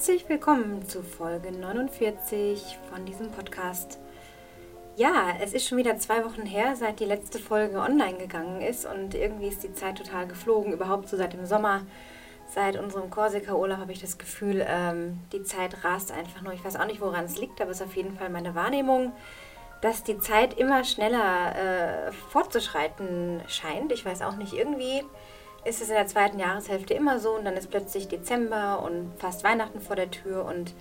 Herzlich willkommen zu Folge 49 von diesem Podcast. Ja, es ist schon wieder zwei Wochen her, seit die letzte Folge online gegangen ist und irgendwie ist die Zeit total geflogen. Überhaupt so seit dem Sommer, seit unserem Korsika-Urlaub habe ich das Gefühl, ähm, die Zeit rast einfach nur. Ich weiß auch nicht, woran es liegt, aber es ist auf jeden Fall meine Wahrnehmung, dass die Zeit immer schneller äh, fortzuschreiten scheint. Ich weiß auch nicht, irgendwie ist es in der zweiten Jahreshälfte immer so und dann ist plötzlich Dezember und fast Weihnachten vor der Tür und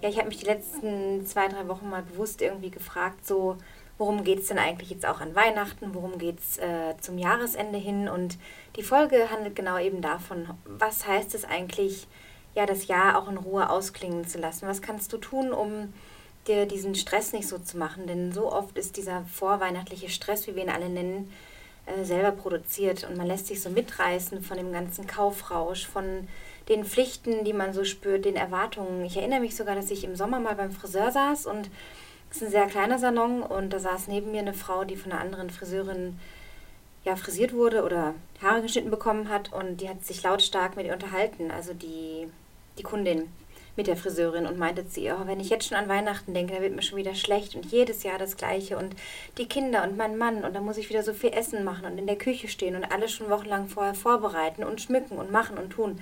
ja, ich habe mich die letzten zwei, drei Wochen mal bewusst irgendwie gefragt, so, worum geht es denn eigentlich jetzt auch an Weihnachten, worum geht es äh, zum Jahresende hin? Und die Folge handelt genau eben davon, was heißt es eigentlich, ja, das Jahr auch in Ruhe ausklingen zu lassen, was kannst du tun, um dir diesen Stress nicht so zu machen, denn so oft ist dieser vorweihnachtliche Stress, wie wir ihn alle nennen, äh, selber produziert und man lässt sich so mitreißen von dem ganzen Kaufrausch, von den Pflichten, die man so spürt, den Erwartungen. Ich erinnere mich sogar, dass ich im Sommer mal beim Friseur saß und es ist ein sehr kleiner Salon und da saß neben mir eine Frau, die von einer anderen Friseurin ja, frisiert wurde oder Haare geschnitten bekommen hat und die hat sich lautstark mit ihr unterhalten, also die, die Kundin mit der Friseurin und meinte zu ihr, oh, wenn ich jetzt schon an Weihnachten denke, dann wird mir schon wieder schlecht und jedes Jahr das Gleiche und die Kinder und mein Mann und dann muss ich wieder so viel Essen machen und in der Küche stehen und alles schon wochenlang vorher vorbereiten und schmücken und machen und tun.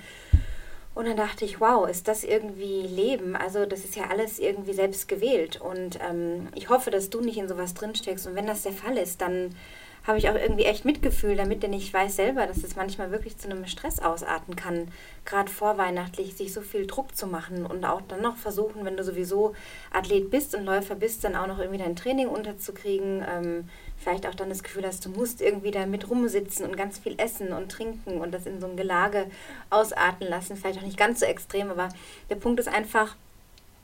Und dann dachte ich, wow, ist das irgendwie Leben? Also das ist ja alles irgendwie selbst gewählt und ähm, ich hoffe, dass du nicht in sowas drinsteckst und wenn das der Fall ist, dann habe ich auch irgendwie echt Mitgefühl damit, denn ich weiß selber, dass es manchmal wirklich zu einem Stress ausarten kann, gerade vorweihnachtlich sich so viel Druck zu machen und auch dann noch versuchen, wenn du sowieso Athlet bist und Läufer bist, dann auch noch irgendwie dein Training unterzukriegen. Ähm, vielleicht auch dann das Gefühl hast, du musst irgendwie da mit rumsitzen und ganz viel essen und trinken und das in so ein Gelage ausarten lassen. Vielleicht auch nicht ganz so extrem, aber der Punkt ist einfach,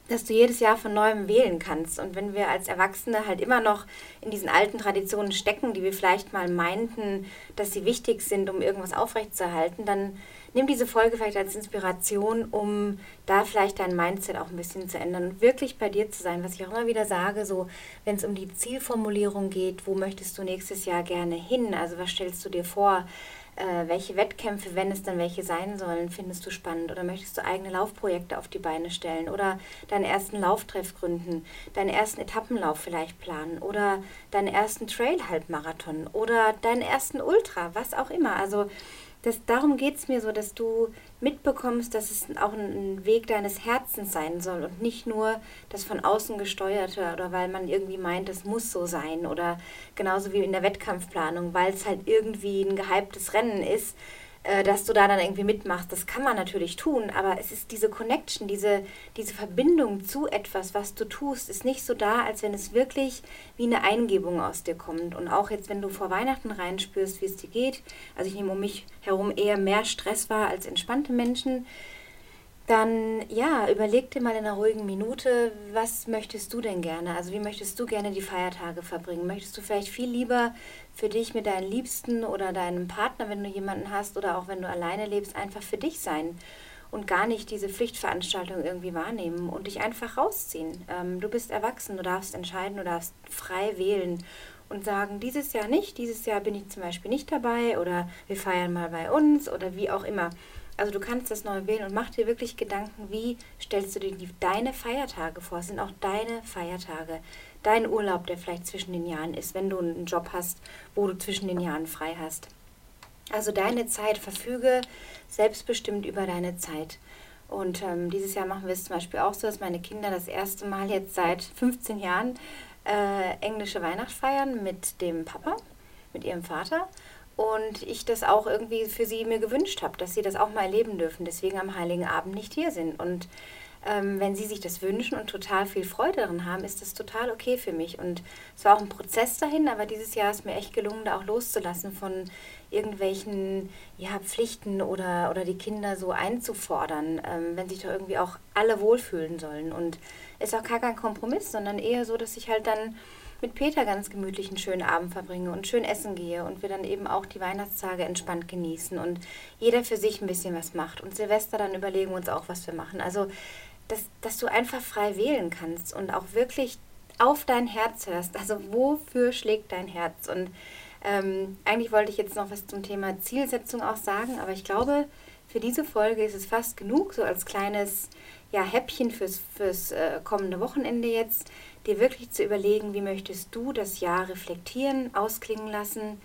dass du jedes Jahr von neuem wählen kannst. Und wenn wir als Erwachsene halt immer noch in diesen alten Traditionen stecken, die wir vielleicht mal meinten, dass sie wichtig sind, um irgendwas aufrechtzuerhalten, dann nimm diese Folge vielleicht als Inspiration, um da vielleicht dein Mindset auch ein bisschen zu ändern und wirklich bei dir zu sein. Was ich auch immer wieder sage, so wenn es um die Zielformulierung geht, wo möchtest du nächstes Jahr gerne hin? Also was stellst du dir vor? Äh, welche Wettkämpfe, wenn es dann welche sein sollen, findest du spannend? Oder möchtest du eigene Laufprojekte auf die Beine stellen? Oder deinen ersten Lauftreff gründen? Deinen ersten Etappenlauf vielleicht planen? Oder deinen ersten Trail-Halbmarathon? Oder deinen ersten Ultra? Was auch immer. Also das, darum geht es mir so, dass du mitbekommst, dass es auch ein, Weg deines Herzens sein soll und nicht nur das von außen gesteuerte oder weil man irgendwie meint, es muss so sein oder genauso wie in der Wettkampfplanung, weil es halt irgendwie ein gehyptes Rennen ist, äh, dass du da dann irgendwie mitmachst. Das kann man natürlich tun, aber es ist diese Connection, diese, diese Verbindung zu etwas, was du tust, ist nicht so da, als wenn es wirklich wie eine Eingebung aus dir kommt. Und auch jetzt, wenn du vor Weihnachten reinspürst, wie es dir geht, also ich nehme um mich herum eher mehr Stress wahr als entspannte Menschen, dann ja, überleg dir mal in einer ruhigen Minute, was möchtest du denn gerne? Also wie möchtest du gerne die Feiertage verbringen? Möchtest du vielleicht viel lieber für dich mit deinen Liebsten oder deinem Partner, wenn du jemanden hast oder auch wenn du alleine lebst, einfach für dich sein und gar nicht diese Pflichtveranstaltung irgendwie wahrnehmen und dich einfach rausziehen. Ähm, du bist erwachsen, du darfst entscheiden, du darfst frei wählen und sagen, dieses Jahr nicht, dieses Jahr bin ich zum Beispiel nicht dabei oder wir feiern mal bei uns oder wie auch immer. Also du kannst das neu wählen und mach dir wirklich Gedanken, wie stellst du dir die, deine Feiertage vor? Es sind auch deine Feiertage, dein Urlaub, der vielleicht zwischen den Jahren ist, wenn du einen Job hast, wo du zwischen den Jahren frei hast. Also deine Zeit, verfüge selbstbestimmt über deine Zeit. Und ähm, dieses Jahr machen wir es zum Beispiel auch so, dass meine Kinder das erste Mal jetzt seit 15 Jahren äh, englische Weihnacht feiern mit dem Papa, mit ihrem Vater und ich das auch irgendwie für sie mir gewünscht habe, dass sie das auch mal erleben dürfen, deswegen am Heiligen Abend nicht hier sind. Und ähm, wenn sie sich das wünschen und total viel Freude daran haben, ist das total okay für mich. Und es war auch ein Prozess dahin, aber dieses Jahr ist mir echt gelungen, da auch loszulassen von irgendwelchen ja, Pflichten oder, oder die Kinder so einzufordern, ähm, wenn sich doch irgendwie auch alle wohlfühlen sollen. Und ist auch gar kein Kompromiss, sondern eher so, dass ich halt dann mit Peter ganz gemütlich einen schönen Abend verbringe und schön essen gehe und wir dann eben auch die Weihnachtstage entspannt genießen und jeder für sich ein bisschen was macht. Und Silvester dann überlegen wir uns auch, was wir machen. Also, dass, dass du einfach frei wählen kannst und auch wirklich auf dein Herz hörst. Also, wofür schlägt dein Herz? Und ähm, eigentlich wollte ich jetzt noch was zum Thema Zielsetzung auch sagen, aber ich glaube, für diese Folge ist es fast genug, so als kleines ja, Häppchen fürs, fürs äh, kommende Wochenende jetzt, dir wirklich zu überlegen, wie möchtest du das Jahr reflektieren, ausklingen lassen.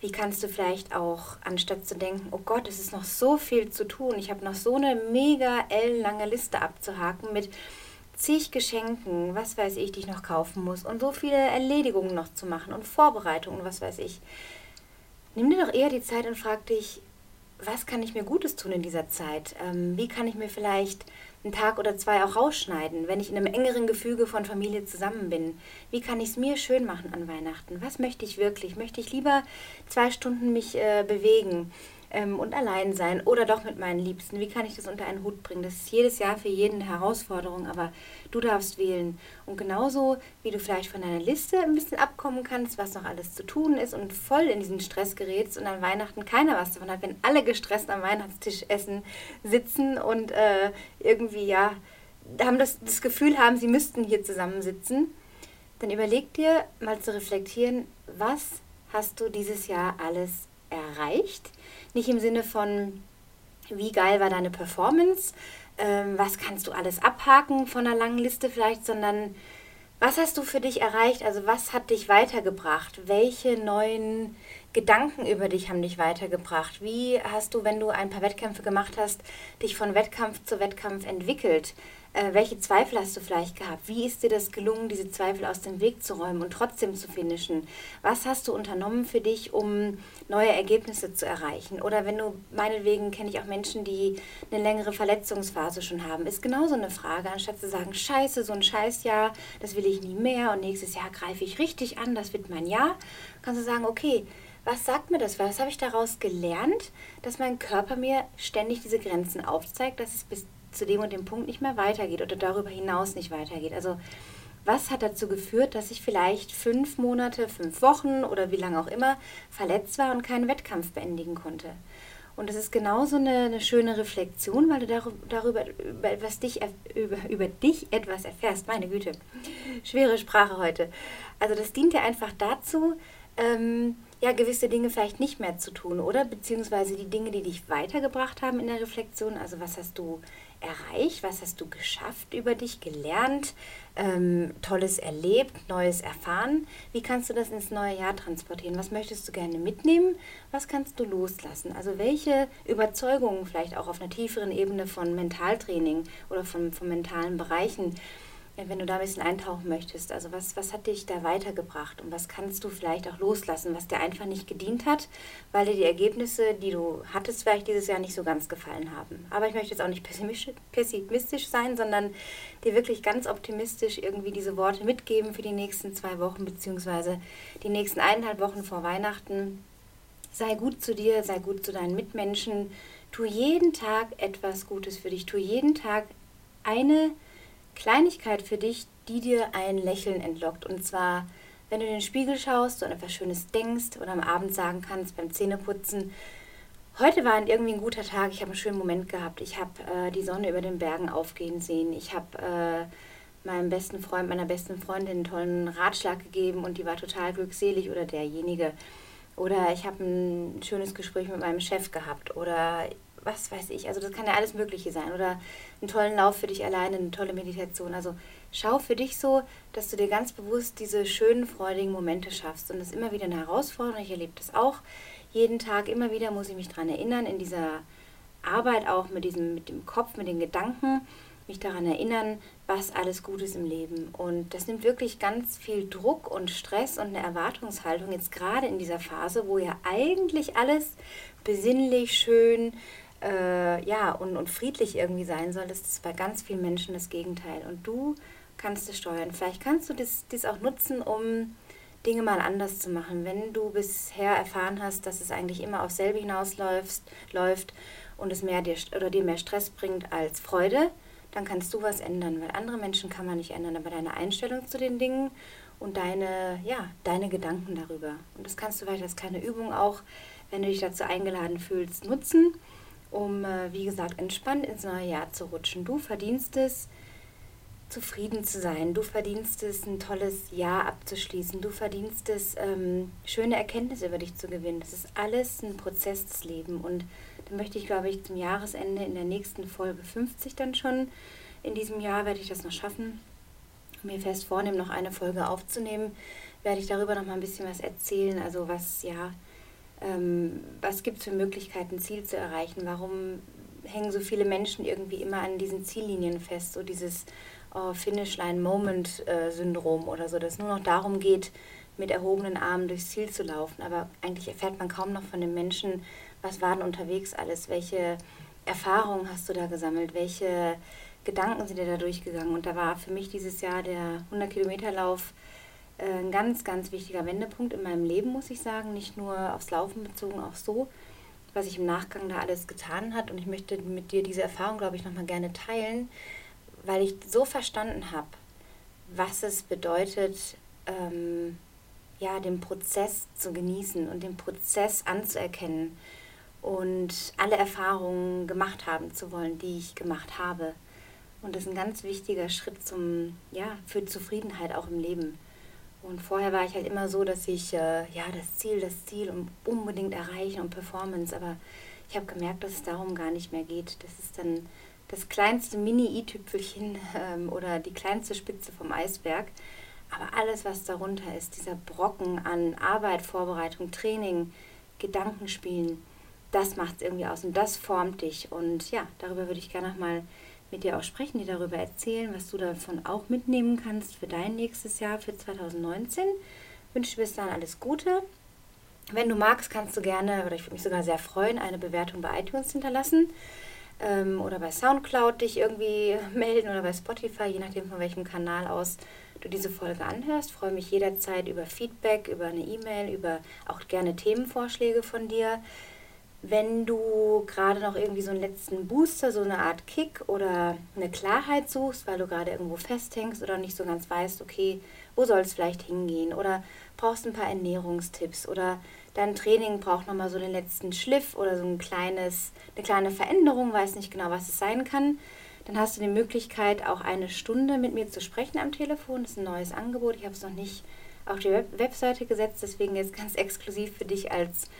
Wie kannst du vielleicht auch, anstatt zu denken, oh Gott, es ist noch so viel zu tun, ich habe noch so eine mega ellenlange Liste abzuhaken mit zig Geschenken, was weiß ich, die ich noch kaufen muss und so viele Erledigungen noch zu machen und Vorbereitungen, was weiß ich. Nimm dir doch eher die Zeit und frag dich, was kann ich mir Gutes tun in dieser Zeit? Ähm, wie kann ich mir vielleicht einen Tag oder zwei auch rausschneiden, wenn ich in einem engeren Gefüge von Familie zusammen bin? Wie kann ich es mir schön machen an Weihnachten? Was möchte ich wirklich? Möchte ich lieber zwei Stunden mich äh, bewegen? Ähm, und allein sein oder doch mit meinen Liebsten. Wie kann ich das unter einen Hut bringen? Das ist jedes Jahr für jeden eine Herausforderung, aber du darfst wählen. Und genauso wie du vielleicht von deiner Liste ein bisschen abkommen kannst, was noch alles zu tun ist und voll in diesen Stress gerätst und an Weihnachten keiner was davon hat, wenn alle gestresst am Weihnachtstisch essen, sitzen und äh, irgendwie ja haben das, das Gefühl haben, sie müssten hier zusammensitzen, dann überleg dir mal zu reflektieren, was hast du dieses Jahr alles erreicht? Nicht im Sinne von, wie geil war deine Performance, ähm, was kannst du alles abhaken von einer langen Liste vielleicht, sondern was hast du für dich erreicht? Also was hat dich weitergebracht? Welche neuen Gedanken über dich haben dich weitergebracht? Wie hast du, wenn du ein paar Wettkämpfe gemacht hast, dich von Wettkampf zu Wettkampf entwickelt? Äh, welche Zweifel hast du vielleicht gehabt? Wie ist dir das gelungen, diese Zweifel aus dem Weg zu räumen und trotzdem zu finishen? Was hast du unternommen für dich, um neue Ergebnisse zu erreichen? Oder wenn du, meinetwegen kenne ich auch Menschen, die eine längere Verletzungsphase schon haben, ist genauso eine Frage, anstatt zu sagen, scheiße, so ein Scheißjahr, das will ich nie mehr und nächstes Jahr greife ich richtig an, das wird mein Jahr, kannst du sagen, okay, was sagt mir das? Was habe ich daraus gelernt, dass mein Körper mir ständig diese Grenzen aufzeigt, dass es bis zu dem und dem Punkt nicht mehr weitergeht oder darüber hinaus nicht weitergeht. Also was hat dazu geführt, dass ich vielleicht fünf Monate, fünf Wochen oder wie lange auch immer verletzt war und keinen Wettkampf beendigen konnte? Und das ist genauso eine, eine schöne Reflexion, weil du darüber, über, etwas dich, über, über dich etwas erfährst. Meine Güte, schwere Sprache heute. Also das dient dir einfach dazu, ähm, ja, gewisse Dinge vielleicht nicht mehr zu tun, oder? Beziehungsweise die Dinge, die dich weitergebracht haben in der Reflexion. Also was hast du erreicht? Was hast du geschafft über dich, gelernt, ähm, Tolles erlebt, Neues erfahren? Wie kannst du das ins neue Jahr transportieren? Was möchtest du gerne mitnehmen? Was kannst du loslassen? Also welche Überzeugungen vielleicht auch auf einer tieferen Ebene von Mentaltraining oder von, von mentalen Bereichen wenn du da ein bisschen eintauchen möchtest, also was, was hat dich da weitergebracht und was kannst du vielleicht auch loslassen, was dir einfach nicht gedient hat, weil dir die Ergebnisse, die du hattest, vielleicht dieses Jahr nicht so ganz gefallen haben. Aber ich möchte jetzt auch nicht pessimistisch sein, sondern dir wirklich ganz optimistisch irgendwie diese Worte mitgeben für die nächsten zwei Wochen, beziehungsweise die nächsten eineinhalb Wochen vor Weihnachten. Sei gut zu dir, sei gut zu deinen Mitmenschen, tu jeden Tag etwas Gutes für dich, tu jeden Tag eine Kleinigkeit für dich, die dir ein Lächeln entlockt. Und zwar, wenn du in den Spiegel schaust und etwas Schönes denkst oder am Abend sagen kannst beim Zähneputzen, heute war irgendwie ein guter Tag, ich habe einen schönen Moment gehabt, ich habe äh, die Sonne über den Bergen aufgehen sehen, ich habe äh, meinem besten Freund, meiner besten Freundin einen tollen Ratschlag gegeben und die war total glückselig oder derjenige. Oder ich habe ein schönes Gespräch mit meinem Chef gehabt oder was weiß ich. Also das kann ja alles Mögliche sein. Oder einen tollen Lauf für dich alleine, eine tolle Meditation. Also schau für dich so, dass du dir ganz bewusst diese schönen, freudigen Momente schaffst. Und das ist immer wieder eine Herausforderung. Ich erlebe das auch. Jeden Tag, immer wieder muss ich mich daran erinnern, in dieser Arbeit auch mit, diesem, mit dem Kopf, mit den Gedanken, mich daran erinnern, was alles gut ist im Leben. Und das nimmt wirklich ganz viel Druck und Stress und eine Erwartungshaltung, jetzt gerade in dieser Phase, wo ja eigentlich alles besinnlich, schön, äh, ja, und, und friedlich irgendwie sein soll, das ist bei ganz vielen Menschen das Gegenteil. Und du kannst es steuern. Vielleicht kannst du das, das auch nutzen, um Dinge mal anders zu machen. Wenn du bisher erfahren hast, dass es eigentlich immer auf selbe hinausläuft läuft und es mehr dir oder dir mehr Stress bringt als Freude, dann kannst du was ändern, weil andere Menschen kann man nicht ändern, aber deine Einstellung zu den Dingen und deine, ja, deine Gedanken darüber. Und das kannst du vielleicht als kleine Übung auch, wenn du dich dazu eingeladen fühlst, nutzen um, äh, wie gesagt, entspannt ins neue Jahr zu rutschen. Du verdienst es, zufrieden zu sein. Du verdienst es, ein tolles Jahr abzuschließen. Du verdienst es, ähm, schöne Erkenntnisse über dich zu gewinnen. Das ist alles ein Prozess des Lebens. Und da möchte ich, glaube ich, zum Jahresende in der nächsten Folge 50 dann schon in diesem Jahr werde ich das noch schaffen. Mir fest vornehmen, noch eine Folge aufzunehmen, werde ich darüber noch mal ein bisschen was erzählen. Also was, ja, ähm, was gibt es für Möglichkeiten, ein Ziel zu erreichen? Warum hängen so viele Menschen irgendwie immer an diesen Ziellinien fest? So dieses oh, Finishline-Moment-Syndrom oder so, dass es nur noch darum geht, mit erhobenen Armen durchs Ziel zu laufen. Aber eigentlich erfährt man kaum noch von den Menschen, was war denn unterwegs alles, welche Erfahrungen hast du da gesammelt, welche Gedanken sind dir da durchgegangen. Und da war für mich dieses Jahr der 100-Kilometer-Lauf äh, ein ganz, ganz wichtiger Wendepunkt in meinem Leben, muss ich sagen. Nicht nur aufs Laufen bezogen, auch so, was sich im Nachgang da alles getan hat. Und ich möchte mit dir diese Erfahrung, glaube ich, nochmal gerne teilen, weil ich so verstanden habe, was es bedeutet, ähm, ja, den Prozess zu genießen und den Prozess anzuerkennen und alle Erfahrungen gemacht haben zu wollen, die ich gemacht habe. Und das ist ein ganz wichtiger Schritt zum, ja, für Zufriedenheit auch im Leben. Und vorher war ich halt immer so, dass ich, äh, ja, das Ziel, das Ziel und unbedingt erreichen und Performance, aber ich habe gemerkt, dass es darum gar nicht mehr geht. Das ist dann das kleinste Mini-i-Tüpfelchen ähm, oder die kleinste Spitze vom Eisberg. Aber alles, was darunter ist, dieser Brocken an Arbeit, Vorbereitung, Training, Gedankenspielen, das macht es irgendwie aus und das formt dich. Und ja, darüber würde ich gerne nochmal mit dir auch sprechen, dir darüber erzählen, was du davon auch mitnehmen kannst für dein nächstes Jahr, für 2019. Ich wünsche dir bis dahin alles Gute. Wenn du magst, kannst du gerne, oder ich würde mich sogar sehr freuen, eine Bewertung bei iTunes hinterlassen ähm, oder bei Soundcloud dich irgendwie melden oder bei Spotify, je nachdem von welchem Kanal aus du diese Folge anhörst. Ich freue mich jederzeit über Feedback, über eine E-Mail, über auch gerne Themenvorschläge von dir. Wenn du gerade noch irgendwie so einen letzten Booster, so eine Art Kick oder eine Klarheit suchst, weil du gerade irgendwo festhängst oder nicht so ganz weißt, okay, wo soll es vielleicht hingehen oder brauchst ein paar Ernährungstipps oder dein Training braucht nochmal so den letzten Schliff oder so ein kleines, eine kleine Veränderung, weiß nicht genau, was es sein kann, dann hast du die Möglichkeit, auch eine Stunde mit mir zu sprechen am Telefon. Das ist ein neues Angebot. Ich habe es noch nicht auf die Web Webseite gesetzt, deswegen jetzt ganz exklusiv für dich als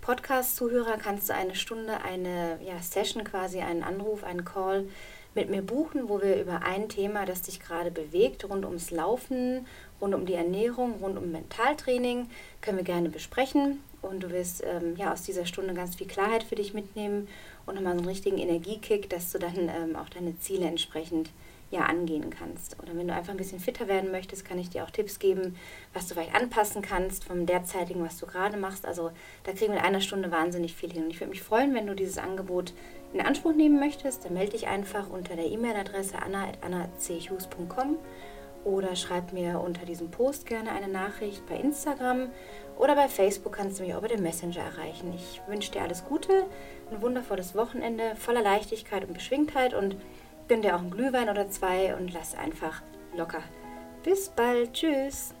Podcast-Zuhörer kannst du eine Stunde, eine ja, Session quasi, einen Anruf, einen Call mit mir buchen, wo wir über ein Thema, das dich gerade bewegt, rund ums Laufen, rund um die Ernährung, rund um Mentaltraining, können wir gerne besprechen. Und du wirst ähm, ja aus dieser Stunde ganz viel Klarheit für dich mitnehmen und nochmal so einen richtigen Energiekick, dass du dann ähm, auch deine Ziele entsprechend ja, angehen kannst. Oder wenn du einfach ein bisschen fitter werden möchtest, kann ich dir auch Tipps geben, was du vielleicht anpassen kannst vom derzeitigen, was du gerade machst. Also da kriegen wir in einer Stunde wahnsinnig viel hin. Und ich würde mich freuen, wenn du dieses Angebot in Anspruch nehmen möchtest. Dann melde dich einfach unter der E-Mail-Adresse anna.annachus.com oder schreib mir unter diesem Post gerne eine Nachricht bei Instagram oder bei Facebook kannst du mich auch über den Messenger erreichen. Ich wünsche dir alles Gute, ein wundervolles Wochenende voller Leichtigkeit und Beschwingtheit und gönn dir auch einen Glühwein oder zwei und lass einfach locker. Bis bald. Tschüss.